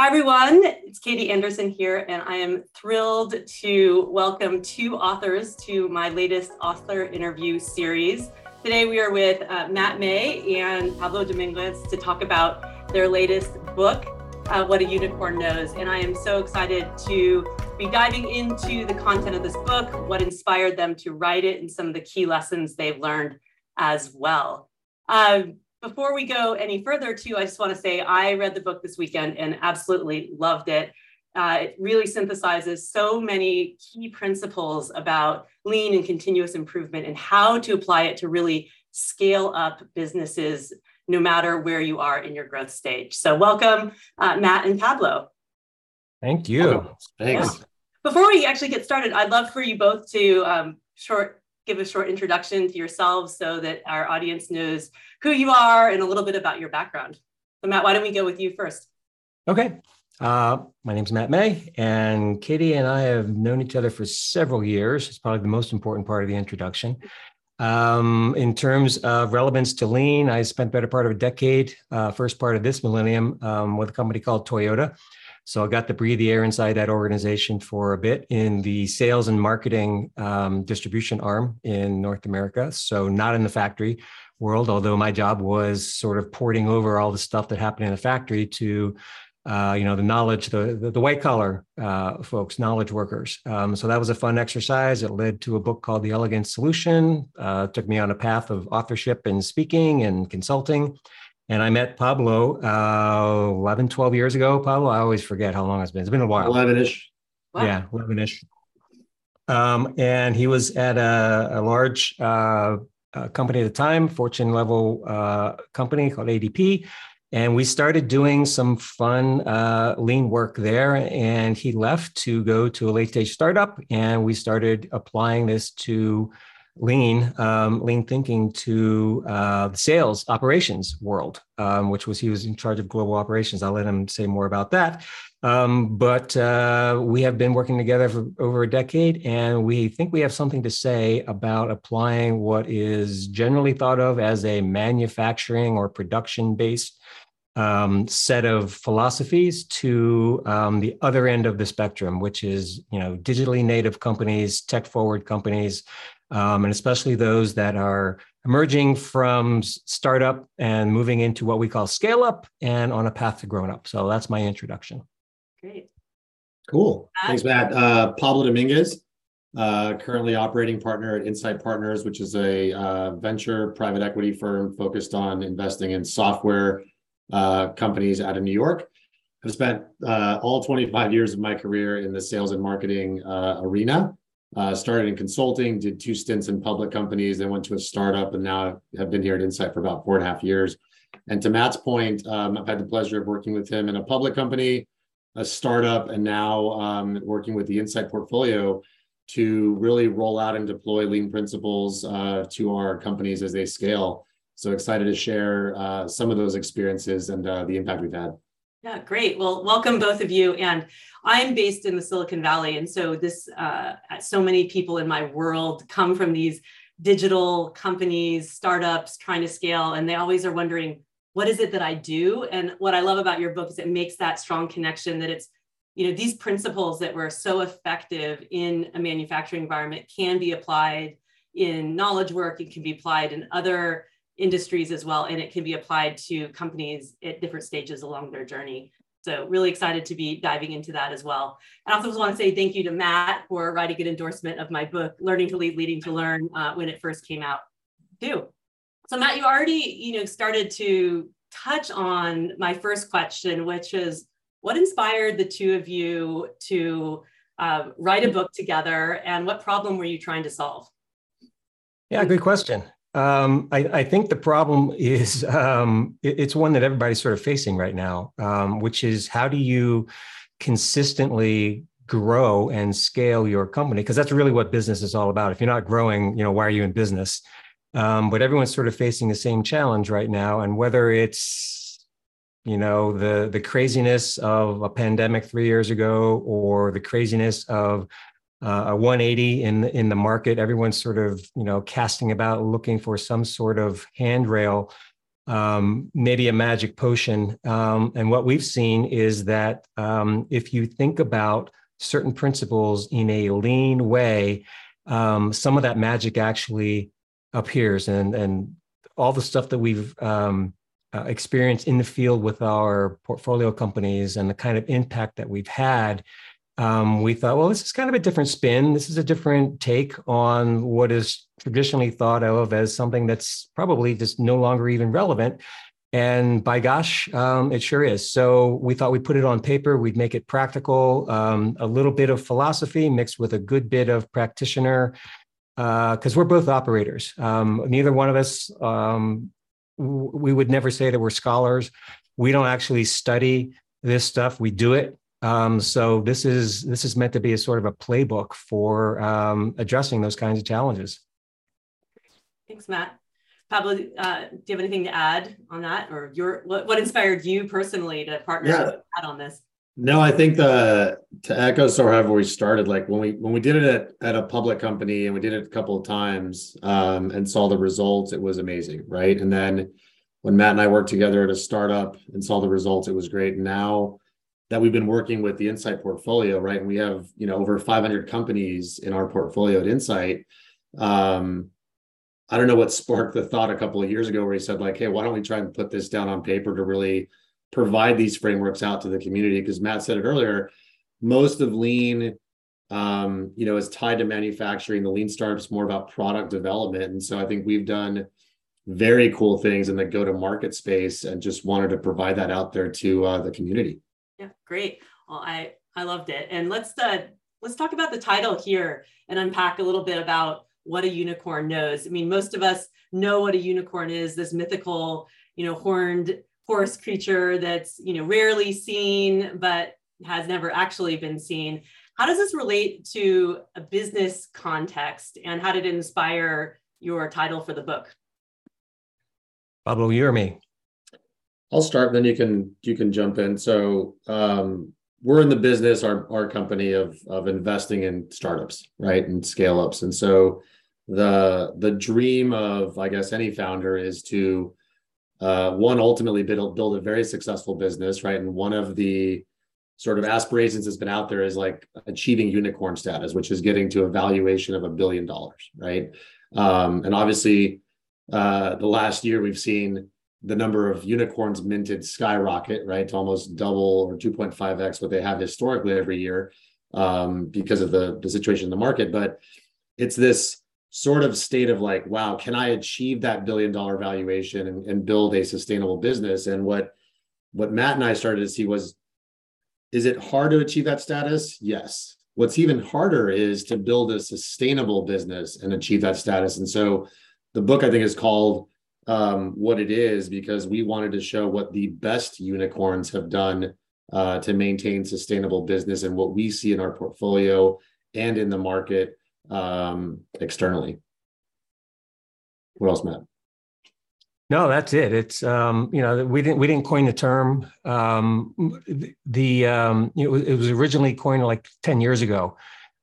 Hi, everyone. It's Katie Anderson here, and I am thrilled to welcome two authors to my latest author interview series. Today, we are with uh, Matt May and Pablo Dominguez to talk about their latest book, uh, What a Unicorn Knows. And I am so excited to be diving into the content of this book, what inspired them to write it, and some of the key lessons they've learned as well. Uh, before we go any further, too, I just want to say I read the book this weekend and absolutely loved it. Uh, it really synthesizes so many key principles about lean and continuous improvement and how to apply it to really scale up businesses no matter where you are in your growth stage. So, welcome, uh, Matt and Pablo. Thank you. Thanks. Yeah. Before we actually get started, I'd love for you both to um, short give a short introduction to yourselves so that our audience knows who you are and a little bit about your background. So, Matt, why don't we go with you first? Okay. Uh, my name's Matt May, and Katie and I have known each other for several years. It's probably the most important part of the introduction. Um, in terms of relevance to lean, I spent better part of a decade, uh, first part of this millennium, um, with a company called Toyota. So I got to breathe the air inside that organization for a bit in the sales and marketing um, distribution arm in North America. So not in the factory world, although my job was sort of porting over all the stuff that happened in the factory to uh, you know the knowledge the the, the white collar uh, folks knowledge workers. Um, so that was a fun exercise. It led to a book called the elegant solution uh, took me on a path of authorship and speaking and consulting and I met Pablo uh, 11, 12 years ago. Pablo, I always forget how long it's been. It's been a while. 11 ish. Wow. Yeah, 11 ish. Um, and he was at a, a large uh, uh, company at the time, Fortune level uh, company called ADP. And we started doing some fun uh, lean work there. And he left to go to a late stage startup. And we started applying this to lean um, lean thinking to uh, the sales operations world um, which was he was in charge of global operations. I'll let him say more about that. Um, but uh, we have been working together for over a decade and we think we have something to say about applying what is generally thought of as a manufacturing or production based um, set of philosophies to um, the other end of the spectrum, which is you know digitally native companies, tech forward companies um, and especially those that are emerging from startup and moving into what we call scale up and on a path to grown up. So that's my introduction. Great. Cool. Thanks, Matt. Uh, Pablo Dominguez, uh, currently operating partner at Insight Partners, which is a uh, venture private equity firm focused on investing in software uh, companies out of New York. I've spent uh, all 25 years of my career in the sales and marketing uh, arena. Uh, started in consulting, did two stints in public companies, then went to a startup, and now have been here at Insight for about four and a half years. And to Matt's point, um, I've had the pleasure of working with him in a public company, a startup, and now um, working with the Insight portfolio to really roll out and deploy lean principles uh, to our companies as they scale. So excited to share uh, some of those experiences and uh, the impact we've had. Yeah, great. Well, welcome both of you. And I'm based in the Silicon Valley. And so this, uh, so many people in my world come from these digital companies, startups trying to scale, and they always are wondering, what is it that I do? And what I love about your book is it makes that strong connection that it's, you know, these principles that were so effective in a manufacturing environment can be applied in knowledge work, it can be applied in other industries as well, and it can be applied to companies at different stages along their journey. So really excited to be diving into that as well. And also want to say thank you to Matt for writing an endorsement of my book, Learning to Lead, Leading to Learn, uh, when it first came out too. So Matt, you already, you know, started to touch on my first question, which is what inspired the two of you to uh, write a book together and what problem were you trying to solve? Yeah, good question. Um, I, I, think the problem is um, it, it's one that everybody's sort of facing right now, um, which is how do you consistently grow and scale your company? Because that's really what business is all about. If you're not growing, you know, why are you in business? Um, but everyone's sort of facing the same challenge right now, and whether it's you know the the craziness of a pandemic three years ago or the craziness of uh, a 180 in in the market. Everyone's sort of you know casting about, looking for some sort of handrail um, maybe a magic potion. Um, and what we've seen is that um, if you think about certain principles in a lean way, um, some of that magic actually appears. And, and all the stuff that we've um, uh, experienced in the field with our portfolio companies and the kind of impact that we've had um, we thought, well, this is kind of a different spin. This is a different take on what is traditionally thought of as something that's probably just no longer even relevant. And by gosh, um, it sure is. So we thought we'd put it on paper, we'd make it practical, um, a little bit of philosophy mixed with a good bit of practitioner, because uh, we're both operators. Um, neither one of us, um, we would never say that we're scholars. We don't actually study this stuff, we do it. Um, so this is this is meant to be a sort of a playbook for um, addressing those kinds of challenges. Thanks, Matt. Pablo, uh, do you have anything to add on that, or your what, what inspired you personally to partner yeah. with Matt on this? No, I think the to echo so however we started, like when we when we did it at, at a public company and we did it a couple of times um, and saw the results, it was amazing, right? And then when Matt and I worked together at a startup and saw the results, it was great. And now that we've been working with the Insight portfolio, right? And we have, you know, over 500 companies in our portfolio at Insight. Um, I don't know what sparked the thought a couple of years ago where he said, like, hey, why don't we try and put this down on paper to really provide these frameworks out to the community? Because Matt said it earlier, most of lean, um, you know, is tied to manufacturing. The lean startup's more about product development. And so I think we've done very cool things in the go-to-market space and just wanted to provide that out there to uh, the community. Yeah, great. Well, I I loved it. And let's uh, let's talk about the title here and unpack a little bit about what a unicorn knows. I mean, most of us know what a unicorn is, this mythical, you know, horned horse creature that's, you know, rarely seen but has never actually been seen. How does this relate to a business context and how did it inspire your title for the book? Pablo, you or me? I'll start, then you can you can jump in. So um, we're in the business, our our company of of investing in startups, right, and scale ups. And so the the dream of I guess any founder is to uh, one ultimately build build a very successful business, right? And one of the sort of aspirations that's been out there is like achieving unicorn status, which is getting to a valuation of a billion dollars, right? Um, and obviously, uh, the last year we've seen the number of unicorns minted skyrocket, right, to almost double or 2.5x what they have historically every year um, because of the, the situation in the market. But it's this sort of state of like, wow, can I achieve that billion dollar valuation and, and build a sustainable business? And what what Matt and I started to see was, is it hard to achieve that status? Yes. What's even harder is to build a sustainable business and achieve that status. And so the book I think is called um, what it is because we wanted to show what the best unicorns have done uh, to maintain sustainable business and what we see in our portfolio and in the market um, externally. What else, Matt? No, that's it. It's um, you know we didn't we didn't coin the term. Um, the um, it was, it was originally coined like ten years ago,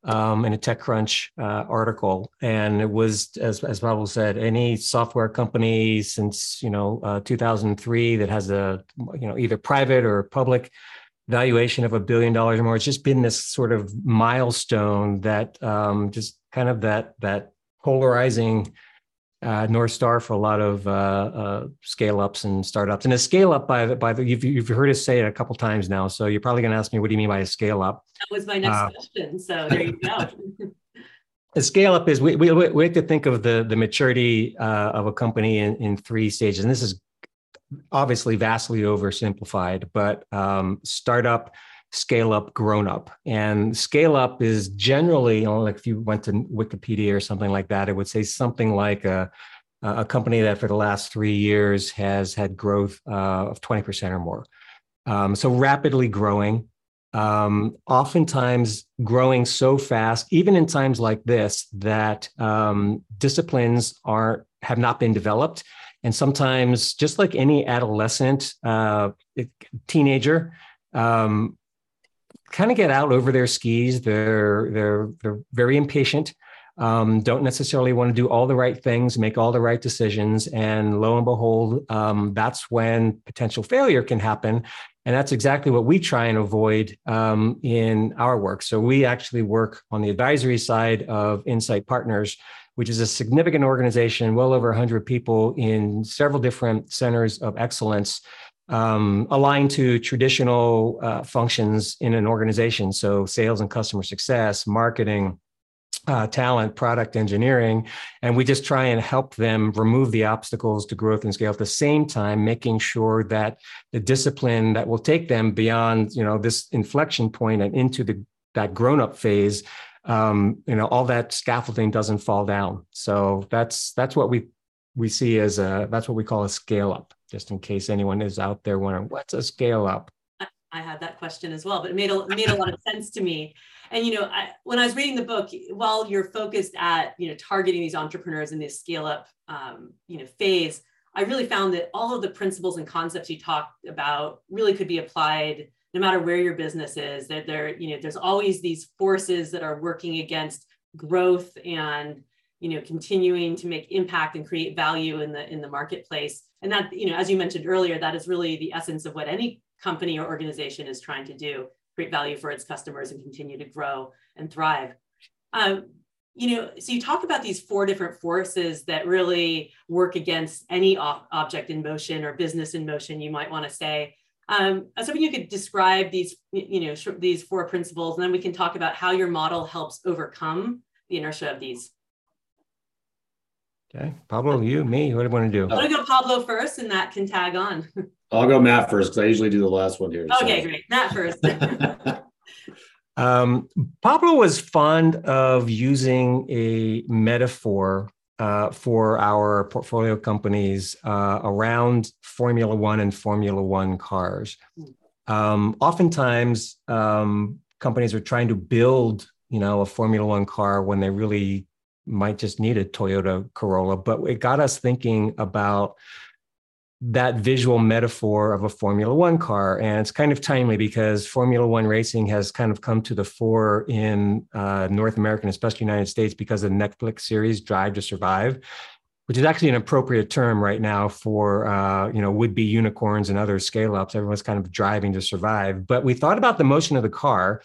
um, in a TechCrunch uh, article, and it was as as Pablo said, any software company since you know uh, 2003 that has a you know either private or public valuation of a billion dollars or more. It's just been this sort of milestone that um, just kind of that that polarizing uh, North Star for a lot of uh, uh, scale ups and startups. And a scale up, by the, by the you've, you've heard us say it a couple times now. So you're probably going to ask me, what do you mean by a scale up? That was my next uh, question. So there you go. a scale up is we, we, we have to think of the, the maturity uh, of a company in, in three stages. And this is obviously vastly oversimplified, but um, startup, scale up, grown up. And scale up is generally, you know, like if you went to Wikipedia or something like that, it would say something like a, a company that for the last three years has had growth uh, of 20% or more. Um, so rapidly growing, um, oftentimes growing so fast, even in times like this, that um, disciplines are have not been developed. And sometimes, just like any adolescent, uh, teenager, um, kind of get out over their skis. They're they're they're very impatient. um, don't necessarily want to do all the right things, make all the right decisions. And lo and behold, um, that's when potential failure can happen. And that's exactly what we try and avoid um, in our work. So we actually work on the advisory side of Insight Partners, which is a significant organization, well over 100 people in several different centers of excellence. Um, aligned to traditional uh, functions in an organization. So, sales and customer success, marketing, uh, talent, product engineering, and we just try and help them remove the obstacles to growth and scale at the same time, making sure that the discipline that will take them beyond, you know, this inflection point and into the that grown-up phase, um, you know, all that scaffolding doesn't fall down. So that's that's what we we see as a that's what we call a scale up. Just in case anyone is out there wondering what's a scale up. I had that question as well, but it made a made a lot of sense to me. And you know I, when i was reading the book while you're focused at you know targeting these entrepreneurs in this scale up um, you know phase i really found that all of the principles and concepts you talked about really could be applied no matter where your business is. That there you know there's always these forces that are working against growth and you know continuing to make impact and create value in the in the marketplace and that you know as you mentioned earlier that is really the essence of what any company or organization is trying to do create value for its customers and continue to grow and thrive. Um, you know, so you talk about these four different forces that really work against any object in motion or business in motion, you might want to say. Um, I was hoping you could describe these, you know, these four principles, and then we can talk about how your model helps overcome the inertia of these. Okay, Pablo, you, me, what do you want to do? I'm going to go Pablo first, and that can tag on. I'll go Matt first because I usually do the last one here. Okay, so. great. Matt first. um, Pablo was fond of using a metaphor uh, for our portfolio companies uh, around Formula One and Formula One cars. Um, oftentimes, um, companies are trying to build, you know, a Formula One car when they really might just need a Toyota Corolla. But it got us thinking about that visual metaphor of a Formula One car. And it's kind of timely because Formula One racing has kind of come to the fore in uh, North America and especially United States because of the Netflix series Drive to Survive, which is actually an appropriate term right now for uh, you know would-be unicorns and other scale-ups. Everyone's kind of driving to survive. But we thought about the motion of the car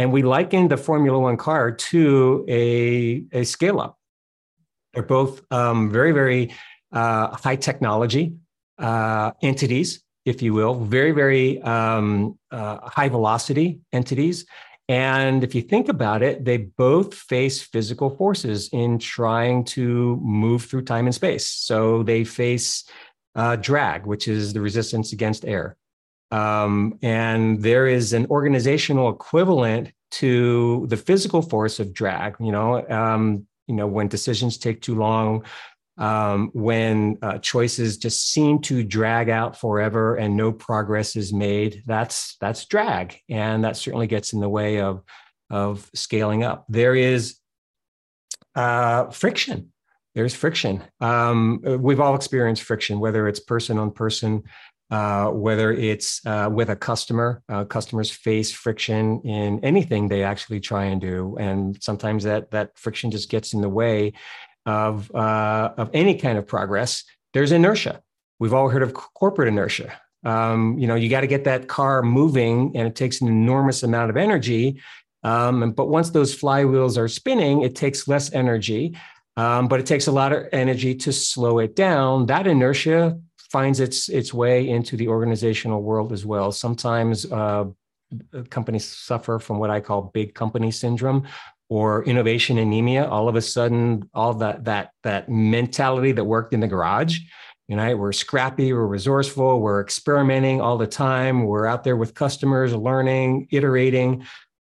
and we likened the Formula One car to a, a scale-up. They're both um, very, very uh, high technology uh, entities, if you will, very, very um, uh, high velocity entities. And if you think about it, they both face physical forces in trying to move through time and space. So they face uh, drag, which is the resistance against air. Um, and there is an organizational equivalent to the physical force of drag. You know, um, you know when decisions take too long, um, when uh, choices just seem to drag out forever and no progress is made, that's that's drag, and that certainly gets in the way of of scaling up. There is uh, friction. There's friction. Um, we've all experienced friction, whether it's person on person, uh, whether it's uh, with a customer. Uh, customers face friction in anything they actually try and do, and sometimes that that friction just gets in the way of, uh, of any kind of progress, there's inertia. We've all heard of corporate inertia. Um, you know, you got to get that car moving, and it takes an enormous amount of energy. Um, but once those flywheels are spinning, it takes less energy, um, but it takes a lot of energy to slow it down. That inertia finds its its way into the organizational world as well. Sometimes uh, companies suffer from what I call big company syndrome, or innovation anemia, all of a sudden, all that that that mentality that worked in the garage, you know, we're scrappy, we're resourceful, we're experimenting all the time, we're out there with customers, learning, iterating.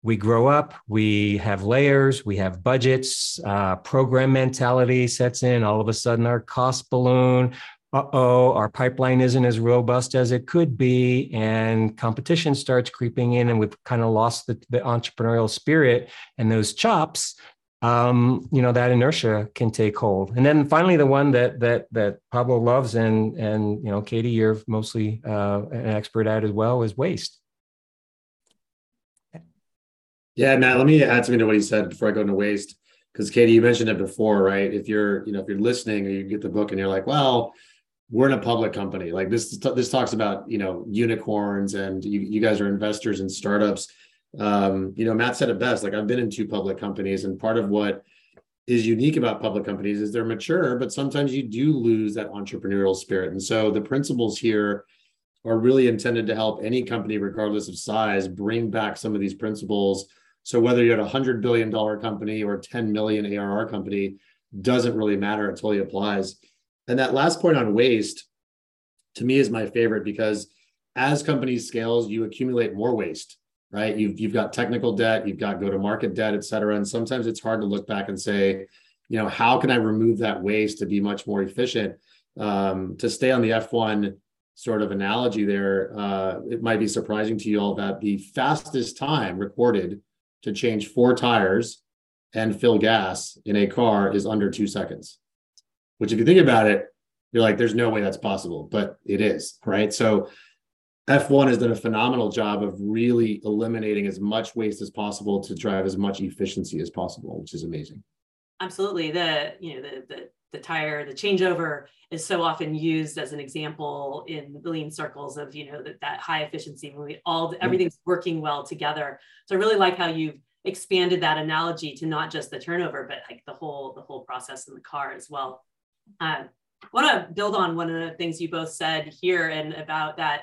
We grow up, we have layers, we have budgets, uh, program mentality sets in. All of a sudden, our cost balloon, uh-oh, our pipeline isn't as robust as it could be, and competition starts creeping in, and we've kind of lost the, the entrepreneurial spirit and those chops. Um, you know that inertia can take hold, and then finally the one that that that Pablo loves, and and you know Katie, you're mostly uh, an expert at as well, is waste. Yeah, Matt. Let me add something to what he said before I go into waste. because Katie, you mentioned it before, right? If you're, you know, if you're listening or you get the book and you're like, well, we're in a public company. Like this, this talks about, you know, unicorns and you, you guys are investors in startups. Um, you know, Matt said it best. Like I've been in two public companies, and part of what is unique about public companies is they're mature, but sometimes you do lose that entrepreneurial spirit. And so the principles here are really intended to help any company, regardless of size, bring back some of these principles. So whether you're at a hundred billion dollar company or 10 million ARR company, doesn't really matter. It totally applies. And that last point on waste, to me, is my favorite because as companies scales, you accumulate more waste, right? You've you've got technical debt, you've got go-to-market debt, et cetera. And sometimes it's hard to look back and say, you know, how can I remove that waste to be much more efficient? Um, to stay on the F1 sort of analogy there, uh, it might be surprising to you all that the fastest time recorded to change four tires and fill gas in a car is under two seconds. Which, if you think about it, you're like, there's no way that's possible, but it is, right? So F1 has done a phenomenal job of really eliminating as much waste as possible to drive as much efficiency as possible, which is amazing. Absolutely. The you know the the the tire, the changeover is so often used as an example in the lean circles of you know that, that high efficiency when we all everything's working well together. So I really like how you've expanded that analogy to not just the turnover, but like the whole the whole process in the car as well. Uh, I want to build on one of the things you both said here and about that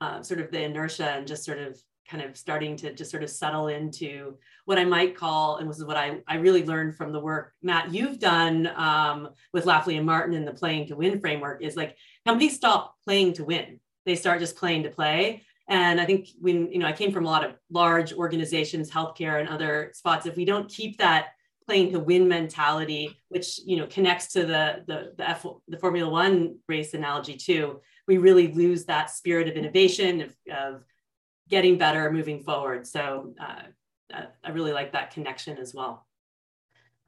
uh, sort of the inertia and just sort of kind of starting to just sort of settle into what I might call, and this is what I, I really learned from the work, Matt, you've done um, with Lafley and Martin in the playing to win framework is like companies stop playing to win. They start just playing to play. And I think when, you know, I came from a lot of large organizations, healthcare and other spots, if we don't keep that playing to win mentality, which, you know, connects to the, the, the, F, the Formula One race analogy too, we really lose that spirit of innovation, of, of getting better moving forward. So uh, I really like that connection as well.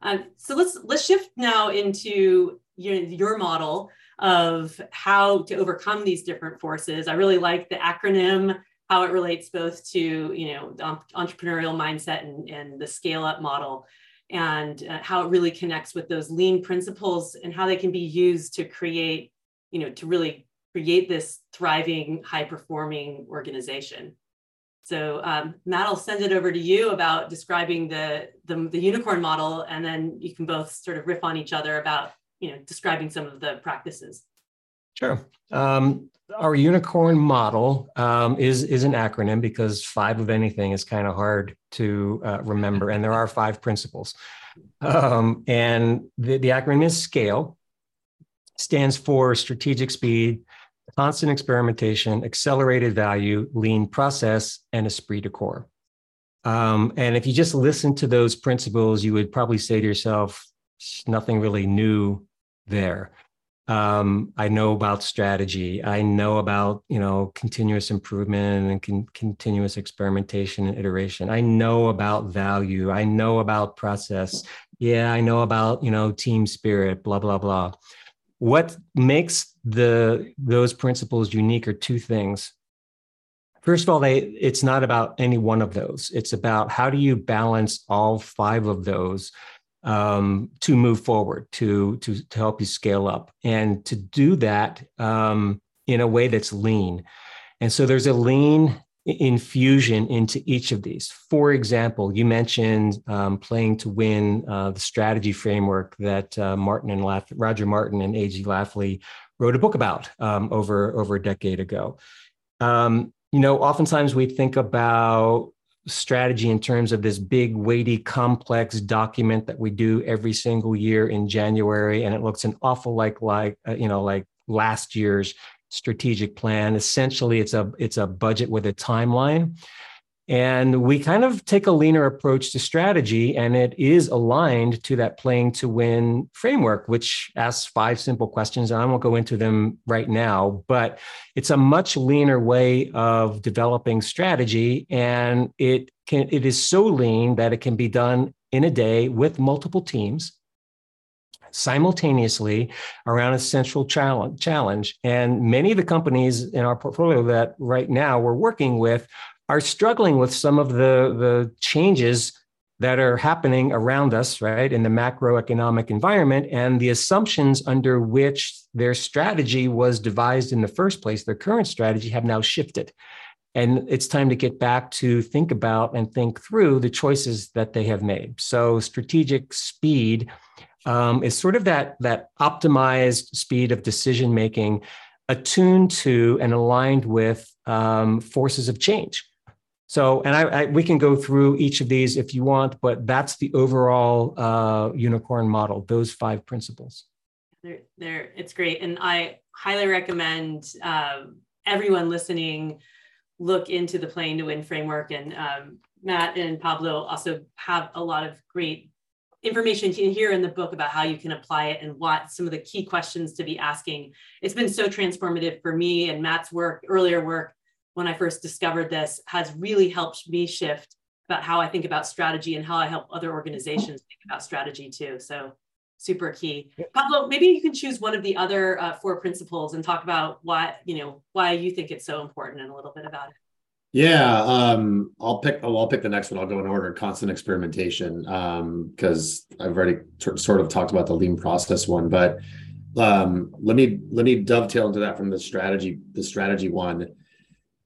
Um, so let's let's shift now into your, your model of how to overcome these different forces. I really like the acronym, how it relates both to you know the entrepreneurial mindset and, and the scale up model, and uh, how it really connects with those lean principles and how they can be used to create you know to really create this thriving, high performing organization. So um, Matt, I'll send it over to you about describing the, the, the unicorn model, and then you can both sort of riff on each other about you know describing some of the practices. Sure. Um, our unicorn model um, is is an acronym because five of anything is kind of hard to uh, remember, and there are five principles. Um, and the, the acronym is SCALE, stands for strategic speed, constant experimentation, accelerated value, lean process, and esprit de corps. Um, and if you just listen to those principles, you would probably say to yourself, nothing really new there. Um, I know about strategy. I know about you know continuous improvement and con- continuous experimentation and iteration. I know about value. I know about process. Yeah, I know about you know team spirit. Blah blah blah. What makes the those principles unique are two things. First of all, they it's not about any one of those. It's about how do you balance all five of those um, to move forward, to to to help you scale up, and to do that um, in a way that's lean. And so there's a lean infusion into each of these. For example, you mentioned um, playing to win uh, the strategy framework that uh, Martin and Roger Martin and A.G. Lafley wrote a book about um, over over a decade ago. Um, you know, oftentimes we think about strategy in terms of this big, weighty, complex document that we do every single year in January, and it looks an awful like like uh, you know like last year's strategic plan. Essentially, it's a it's a budget with a timeline. And we kind of take a leaner approach to strategy, and it is aligned to that playing to win framework, which asks five simple questions. And I won't go into them right now, but it's a much leaner way of developing strategy. And it can it is so lean that it can be done in a day with multiple teams simultaneously around a central challenge. And many of the companies in our portfolio that right now we're working with are struggling with some of the, the changes that are happening around us, right, in the macroeconomic environment, and the assumptions under which their strategy was devised in the first place, their current strategy, have now shifted. And it's time to get back to think about and think through the choices that they have made. So, strategic speed um, is sort of that, that optimized speed of decision making attuned to and aligned with um, forces of change. So, and I, I, we can go through each of these if you want, but that's the overall uh, unicorn model. Those five principles. They're, it's great, and I highly recommend um, everyone listening look into the playing to win framework. And um, Matt and Pablo also have a lot of great information here in the book about how you can apply it and what some of the key questions to be asking. It's been so transformative for me and Matt's work, earlier work when I first discovered this has really helped me shift about how I think about strategy and how I help other organizations think about strategy too. So super key. Pablo, maybe you can choose one of the other uh, four principles and talk about why, you know, why you think it's so important and a little bit about it. Yeah, um, I'll pick. Oh, I'll pick the next one. I'll go in order. Constant experimentation, because um, I've already t- sort of talked about the lean process one. But um, let me let me dovetail into that from the strategy the strategy one.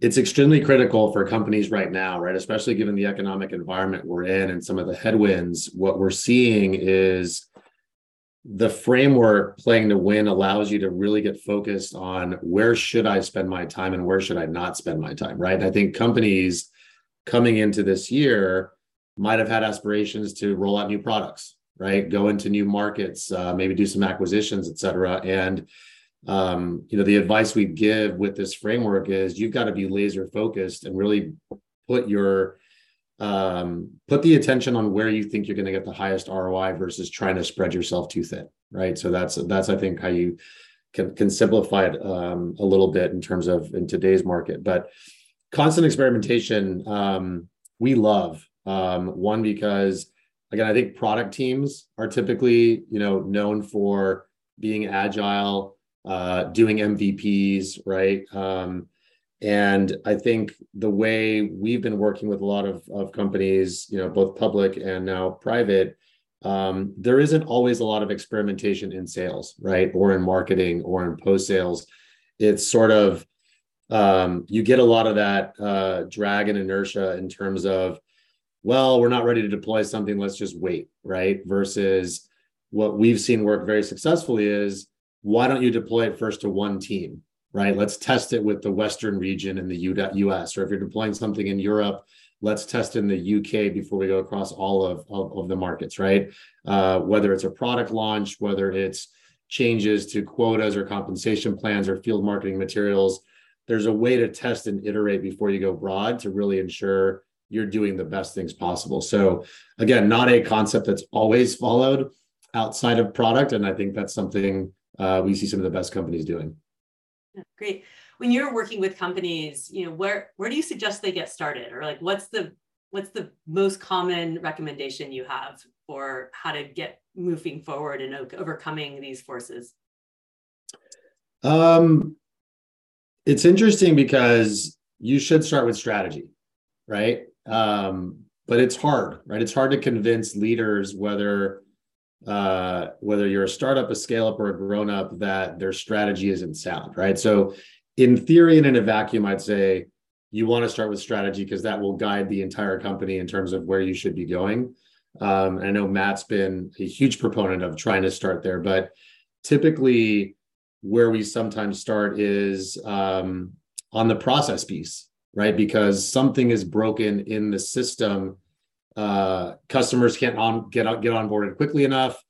It's extremely critical for companies right now, right? Especially given the economic environment we're in and some of the headwinds. What we're seeing is the framework playing to win allows you to really get focused on where should I spend my time and where should I not spend my time, right? I think companies coming into this year might have had aspirations to roll out new products, right? Go into new markets, uh, maybe do some acquisitions, et cetera. And um, you know, the advice we give with this framework is you've got to be laser focused and really put your um, put the attention on where you think you're going to get the highest ROI versus trying to spread yourself too thin, right? So that's that's I think how you can can simplify it um, a little bit in terms of in today's market. But constant experimentation um, we love um, one because again I think product teams are typically you know known for being agile, uh, doing MVPs, right? Um, and I think the way we've been working with a lot of, of companies, you know, both public and now private, um, there isn't always a lot of experimentation in sales, right? Or in marketing or in post sales. It's sort of, um, you get a lot of that uh, drag and inertia in terms of, well, we're not ready to deploy something, let's just wait, right? Versus what we've seen work very successfully is, why don't you deploy it first to one team? right? Let's test it with the Western region in the US. Or if you're deploying something in Europe, let's test in the UK before we go across all of, of, of the markets, right? Uh, whether it's a product launch, whether it's changes to quotas or compensation plans or field marketing materials, there's a way to test and iterate before you go broad to really ensure you're doing the best things possible. So again, not a concept that's always followed outside of product. And I think that's something uh, we see some of the best companies doing. Great. When you're working with companies, you know, where where do you suggest they get started, or like what's the what's the most common recommendation you have for how to get moving forward and overcoming these forces? Um, it's interesting because you should start with strategy, right? Um, but it's hard, right? It's hard to convince leaders whether uh, whether you're a startup, a scale up, or a grown up, that their strategy isn't sound, right? So, in theory and in a vacuum, I'd say you want to start with strategy because that will guide the entire company in terms of where you should be going. Um, I know Matt's been a huge proponent of trying to start there, but typically where we sometimes start is um, on the process piece, right? Because something is broken in the system uh, customers can't on get on, get onboarded quickly enough.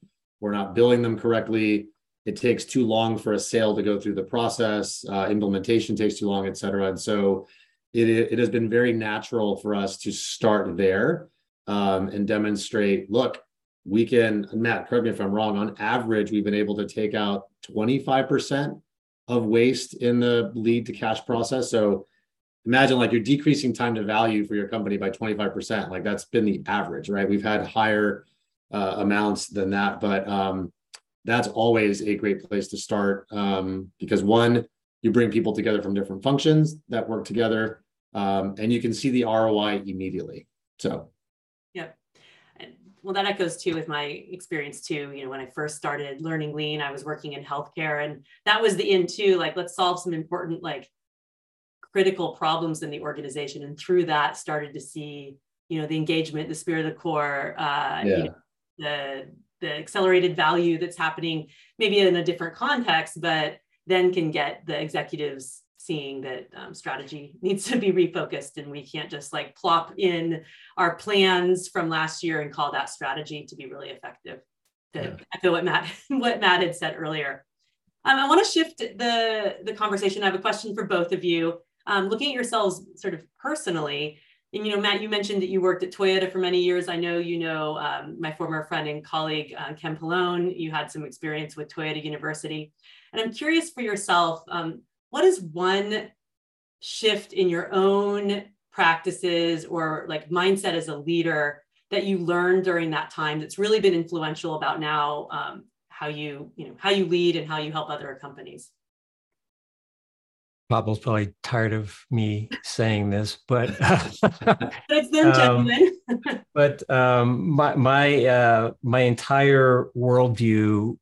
We're not billing them correctly. It takes too long for a sale to go through the process. Uh, implementation takes too long, et cetera. And so it, it has been very natural for us to start there um, and demonstrate, look, we can, Matt, correct me if I'm wrong, on average, we've been able to take out 25% of waste in the lead to cash process. So imagine like you're decreasing time to value for your company by 25%. Like that's been the average, right? We've had higher uh, amounts than that, but um, that's always a great place to start um, because one, you bring people together from different functions that work together, um, and you can see the ROI immediately. So, yeah. well, that echoes too with my experience too. You know, when I first started learning lean, I was working in healthcare, and that was the end too. Like, let's solve some important, like, critical problems in the organization, and through that, started to see, you know, the engagement, the spirit of the corps, uh, yeah. you know, the the accelerated value that's happening, maybe in a different context, but then can get the executives seeing that um, strategy needs to be refocused and we can't just like plop in our plans from last year and call that strategy to be really effective. To yeah. echo what matt what matt had said earlier. Um, i want to shift the the conversation. I have a question for both of you um, looking at yourselves sort of personally and you know matt you mentioned that you worked at toyota for many years i know you know um, my former friend and colleague uh, ken Polone. you had some experience with toyota university and i'm curious for yourself um, what is one shift in your own practices or like mindset as a leader that you learned during that time that's really been influential about now um, how you you know how you lead and how you help other companies Pablo's probably tired of me saying this, but it's them, gentlemen. Um, but um, my my uh, my entire worldview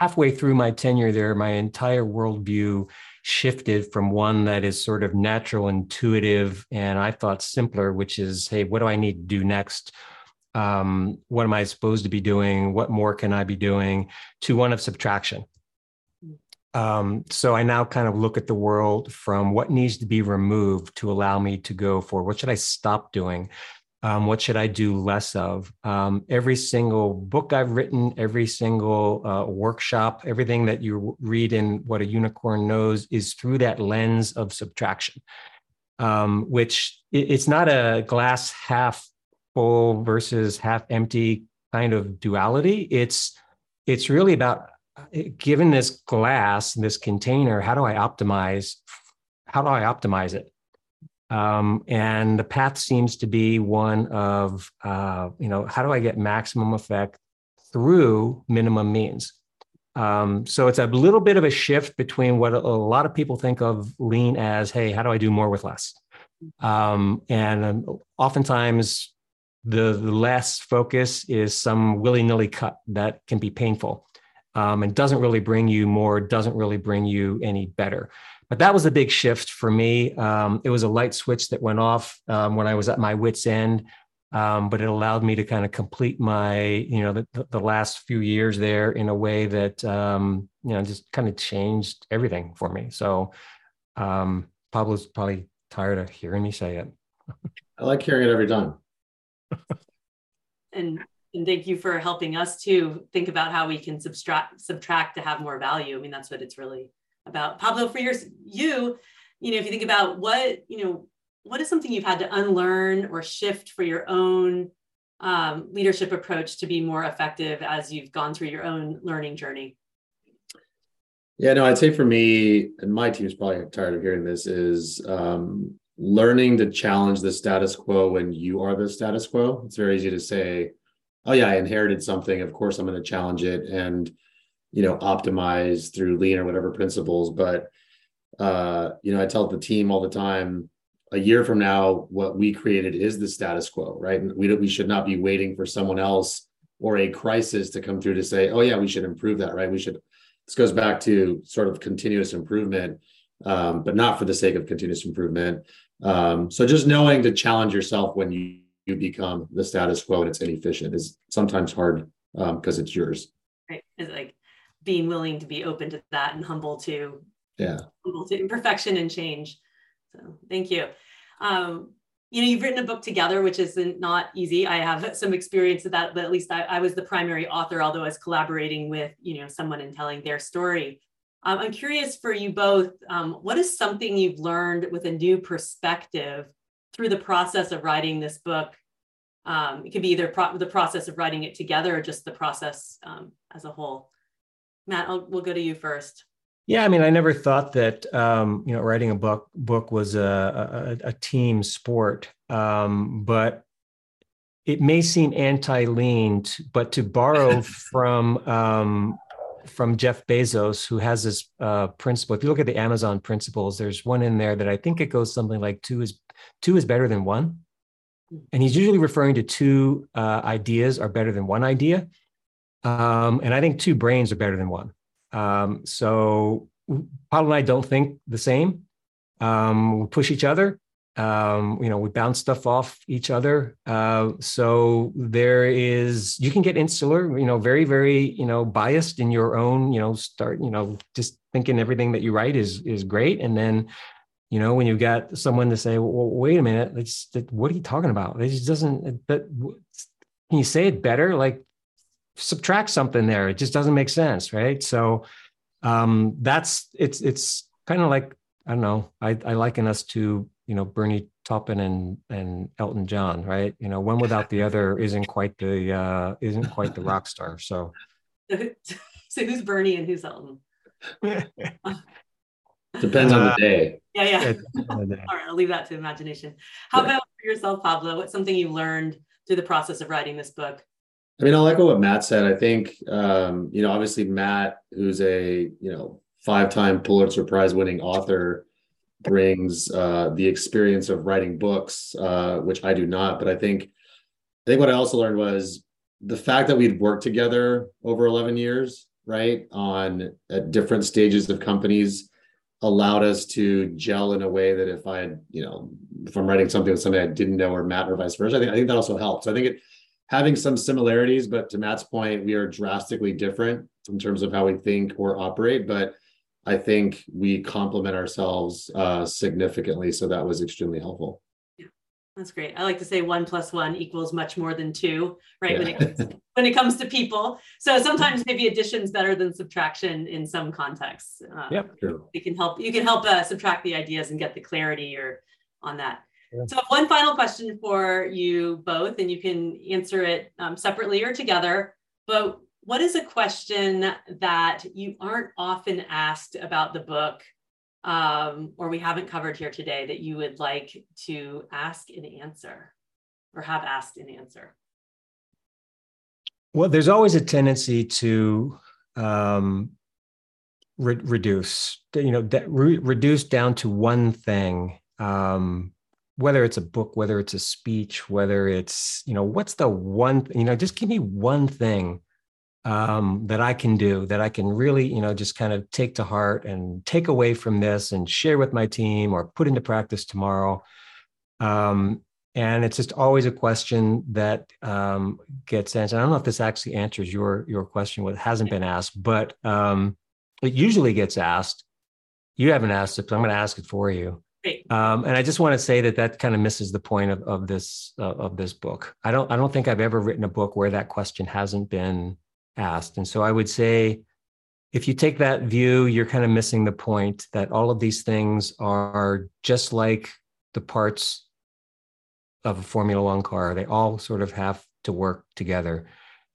halfway through my tenure there, my entire worldview shifted from one that is sort of natural, intuitive, and I thought simpler, which is, hey, what do I need to do next? Um, what am I supposed to be doing? What more can I be doing? To one of subtraction. Um, so I now kind of look at the world from what needs to be removed to allow me to go for what should I stop doing? Um, what should I do less of? Um, every single book I've written, every single uh, workshop, everything that you read in What a Unicorn Knows is through that lens of subtraction, um, which it, it's not a glass half full versus half empty kind of duality. It's it's really about given this glass, this container, how do I optimize? How do I optimize it? Um, and the path seems to be one of, uh, you know, how do I get maximum effect through minimum means? Um, so it's a little bit of a shift between what a lot of people think of lean as, hey, how do I do more with less? Um, and um, oftentimes the, the less focus is some willy nilly cut that can be painful um, and doesn't really bring you more, doesn't really bring you any better. But that was a big shift for me. Um, it was a light switch that went off um, when I was at my wits' end, um, but it allowed me to kind of complete my, you know, the, the last few years there in a way that, um, you know, just kind of changed everything for me. So um, Pablo's probably tired of hearing me say it. I like hearing it every time. and and thank you for helping us to think about how we can subtract subtract to have more value. I mean, that's what it's really about Pablo for your you, you know, if you think about what, you know, what is something you've had to unlearn or shift for your own um, leadership approach to be more effective as you've gone through your own learning journey? Yeah, no, I'd say for me, and my team's probably tired of hearing this, is um, learning to challenge the status quo when you are the status quo. It's very easy to say, oh, yeah, I inherited something. Of course, I'm going to challenge it. And you know optimize through lean or whatever principles but uh you know i tell the team all the time a year from now what we created is the status quo right we we should not be waiting for someone else or a crisis to come through to say oh yeah we should improve that right we should this goes back to sort of continuous improvement um, but not for the sake of continuous improvement um, so just knowing to challenge yourself when you, you become the status quo and it's inefficient is sometimes hard because um, it's yours. Right it's like being willing to be open to that and humble to yeah. humble to imperfection and change. So thank you. Um, you know you've written a book together which is not easy. I have some experience with that but at least I, I, was the primary author although i was collaborating with you know someone in telling their story. Um, i'm curious for you both um, what is something you've learned with a new perspective through the process of writing this book um, it could be either pro- the process of writing it together or just the process um, as a whole Matt, I'll, we'll go to you first. Yeah, I mean, I never thought that um, you know writing a book book was a, a, a team sport, um, but it may seem anti-lean, but to borrow from um, from Jeff Bezos, who has this uh, principle. If you look at the Amazon principles, there's one in there that I think it goes something like two is two is better than one. and he's usually referring to two uh, ideas are better than one idea. Um, and I think two brains are better than one. Um, so Paul and I don't think the same. Um, we push each other. Um, you know, we bounce stuff off each other. Uh, so there is, you can get insular, you know, very, very, you know, biased in your own, you know, start, you know, just thinking everything that you write is is great, and then you know when you've got someone to say well wait a minute it's, what are you talking about? It just doesn't but can you say it better? Like subtract something there. It just doesn't make sense right? So um that's it's it's kind of like i don't know i i liken us to you know bernie taupin and and elton john right? You know one without the other isn't quite the uh isn't quite the rock star so. So who's bernie and who's elton Depends on the uh, day. Yeah, yeah. All right, I'll leave that to imagination. How about for yourself, Pablo? What's something you learned through the process of writing this book? I mean, I like what Matt said. I think, um, you know, obviously Matt, who's a you know five-time Pulitzer Prize-winning author, brings uh, the experience of writing books, uh, which I do not. But I think, I think what I also learned was the fact that we'd worked together over 11 years, right, on at different stages of companies allowed us to gel in a way that if I had, you know, if I'm writing something with somebody I didn't know or Matt or vice versa, I think I think that also helps. I think it having some similarities, but to Matt's point, we are drastically different in terms of how we think or operate. But I think we complement ourselves uh, significantly. So that was extremely helpful. That's great. I like to say one plus one equals much more than two, right? Yeah. When, it comes, when it comes to people. So sometimes maybe addition's better than subtraction in some contexts. Uh, yep. True. You can help you can help uh, subtract the ideas and get the clarity or on that. Yeah. So one final question for you both, and you can answer it um, separately or together. But what is a question that you aren't often asked about the book um, or we haven't covered here today that you would like to ask and answer or have asked and answer? Well, there's always a tendency to um, re- reduce, you know, de- re- reduce down to one thing. Um, whether it's a book, whether it's a speech, whether it's, you know, what's the one, you know, just give me one thing um, that I can do that I can really, you know, just kind of take to heart and take away from this and share with my team or put into practice tomorrow. Um, and it's just always a question that um, gets answered. I don't know if this actually answers your your question. What hasn't been asked, but um, it usually gets asked. You haven't asked it, so I'm going to ask it for you. Um, and I just want to say that that kind of misses the point of, of this uh, of this book. I don't I don't think I've ever written a book where that question hasn't been asked. And so I would say, if you take that view, you're kind of missing the point that all of these things are just like the parts of a Formula One car. They all sort of have to work together.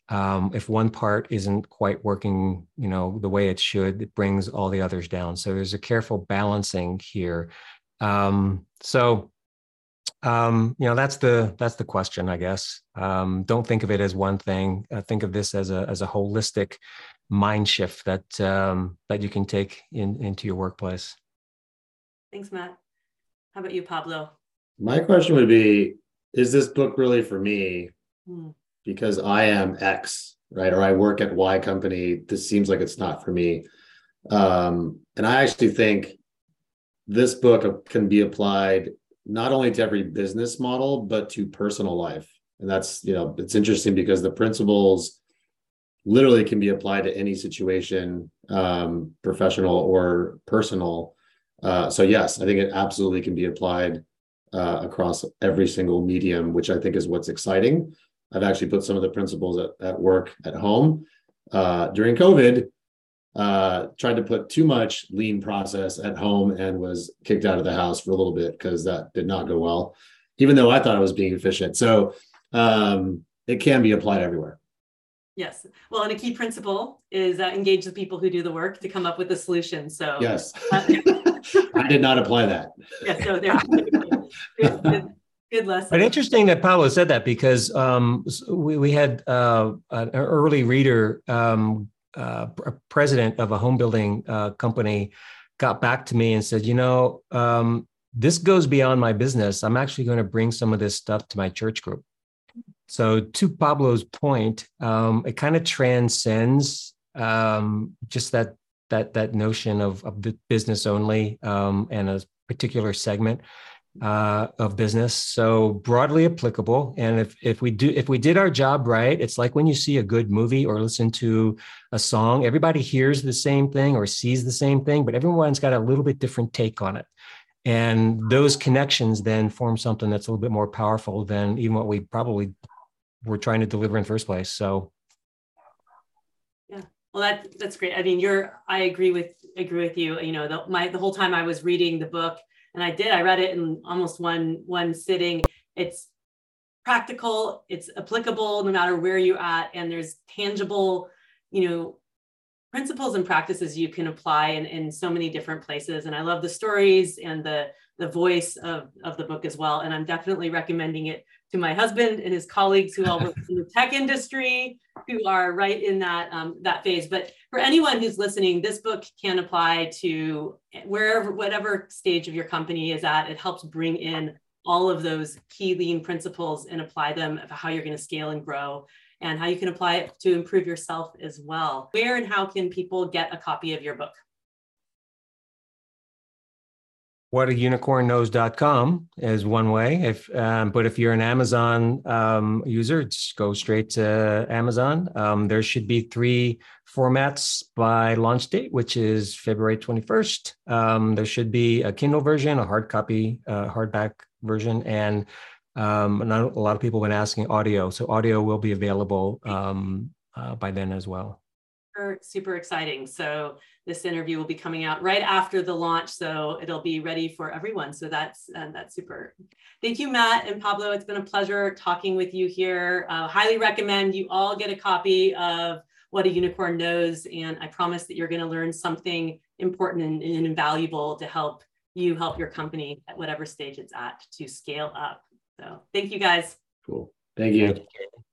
Um, if one part isn't quite working, you know, the way it should, it brings all the others down. So there's a careful balancing here. Um, so um, you know, that's the that's the question, I guess. Um, don't think of it as one thing. Uh, think of this as a as a holistic mind shift that um, that you can take in into your workplace. Thanks, Matt. How about you, Pablo? My question would be: Is this book really for me? Hmm. Because I am X, right? Or I work at Y company. This seems like it's not for me. Um, and I actually think this book can be applied not only to every business model but to personal life. And that's you know it's interesting because the principles literally can be applied to any situation um, professional or personal. Uh, so yes i think it absolutely can be applied uh, across every single medium which i think is what's exciting. I've actually put some of the principles at, at work at home. Uh, during covid uh, tried to put too much lean process at home and was kicked out of the house for a little bit because that did not go well, even though I thought I was being efficient. So um, it can be applied everywhere. Yes. Well, and a key principle is uh, engage the people who do the work to come up with a solution. So yes, uh, I did not apply that. Yeah. So there. good, good, good lesson. But interesting that Pablo said that because um, we, we had uh, an early reader um, uh, president of a home building uh, company got back to me and said, you know, um, this goes beyond my business. I'm actually going to bring some of this stuff to my church group. So, to Pablo's point, um, it kind of transcends um, just that that that notion of, of business only um, and a particular segment uh, of business. So broadly applicable. And if if we do if we did our job right, it's like when you see a good movie or listen to a song, everybody hears the same thing or sees the same thing, but everyone's got a little bit different take on it. And those connections then form something that's a little bit more powerful than even what we probably were trying to deliver in the first place. So yeah. Well, that that's great. I mean, you're. I agree with agree with you. You know, the my the whole time I was reading the book, and I did. I read it in almost one one sitting. It's practical. It's applicable no matter where you're at, and there's tangible, you know, principles and practices you can apply in, in so many different places. And I love the stories and the the voice of, of the book as well. And I'm definitely recommending it to my husband and his colleagues who all work in the tech industry, who are right in that um, that phase. But for anyone who's listening, this book can apply to wherever, whatever stage of your company is at. It helps bring in all of those key lean principles and apply them of how you're going to scale and grow and how you can apply it to improve yourself as well. Where and how can people get a copy of your book? What a unicorn knows.com is one way. If um, but if you're an amazon um, user just go straight to amazon. Um, there should be three formats by launch date which is february 21st um, there should be a kindle version a hard copy uh, hardback version and um, a lot of people have been asking audio. So audio will be available um, uh, by then as well. Super, super exciting. So this interview will be coming out right after the launch, so it'll be ready for everyone. So that's uh, that's super. Thank you, Matt and Pablo. It's been a pleasure talking with you here. Uh, highly recommend you all get a copy of What a Unicorn Knows, and I promise that you're going to learn something important and, and invaluable to help you help your company at whatever stage it's at to scale up. So thank you, guys. Cool. Thank you. Thank you.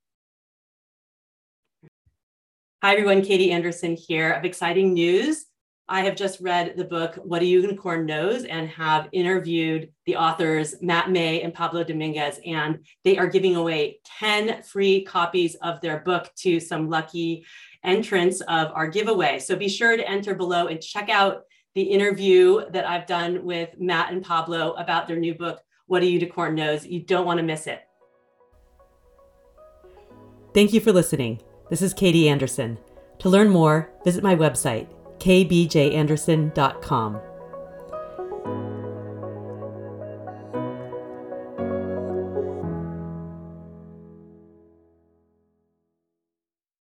Hi, everyone. Katie Anderson here of Exciting News. I have just read the book, What a Unicorn Knows, and have interviewed the authors, Matt May and Pablo Dominguez, and they are giving away 10 free copies of their book to some lucky entrants of our giveaway. So be sure to enter below and check out the interview that I've done with Matt and Pablo about their new book, What a Unicorn Knows. You don't want to miss it. Thank you for listening. This is Katie Anderson. To learn more, visit my website, kbjanderson.com.